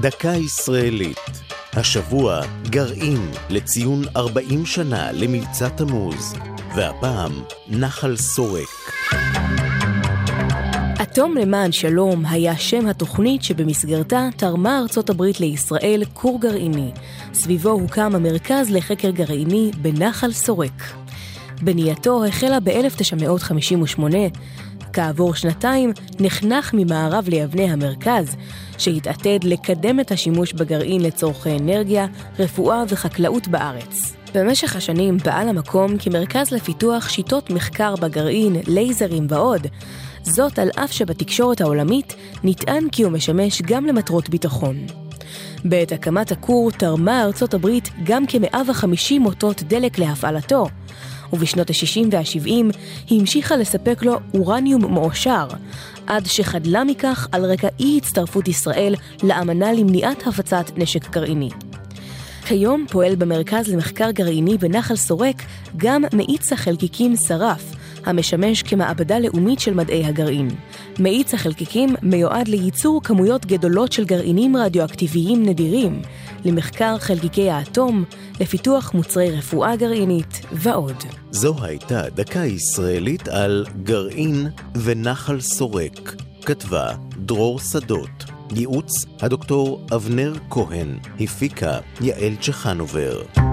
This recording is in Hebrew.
דקה ישראלית. השבוע גרעין לציון 40 שנה למבצע תמוז, והפעם נחל סורק. אטום למען שלום היה שם התוכנית שבמסגרתה תרמה ארצות הברית לישראל כור גרעיני. סביבו הוקם המרכז לחקר גרעיני בנחל סורק. בנייתו החלה ב-1958, כעבור שנתיים נחנך ממערב ליבנה המרכז, שהתעתד לקדם את השימוש בגרעין לצורכי אנרגיה, רפואה וחקלאות בארץ. במשך השנים פעל המקום כמרכז לפיתוח שיטות מחקר בגרעין, לייזרים ועוד, זאת על אף שבתקשורת העולמית נטען כי הוא משמש גם למטרות ביטחון. בעת הקמת הכור תרמה ארצות הברית גם כ-150 מוטות דלק להפעלתו, ובשנות ה-60 וה-70 היא המשיכה לספק לו אורניום מועשר, עד שחדלה מכך על רקע אי הצטרפות ישראל לאמנה למניעת הפצת נשק גרעיני. כיום פועל במרכז למחקר גרעיני בנחל סורק גם מאיץ החלקיקים שרף, המשמש כמעבדה לאומית של מדעי הגרעין. מאיץ החלקיקים מיועד לייצור כמויות גדולות של גרעינים רדיואקטיביים נדירים, למחקר חלקיקי האטום, לפיתוח מוצרי רפואה גרעינית ועוד. זו הייתה דקה ישראלית על גרעין ונחל סורק. כתבה דרור שדות. ייעוץ הדוקטור אבנר כהן. הפיקה יעל צ'חנובר.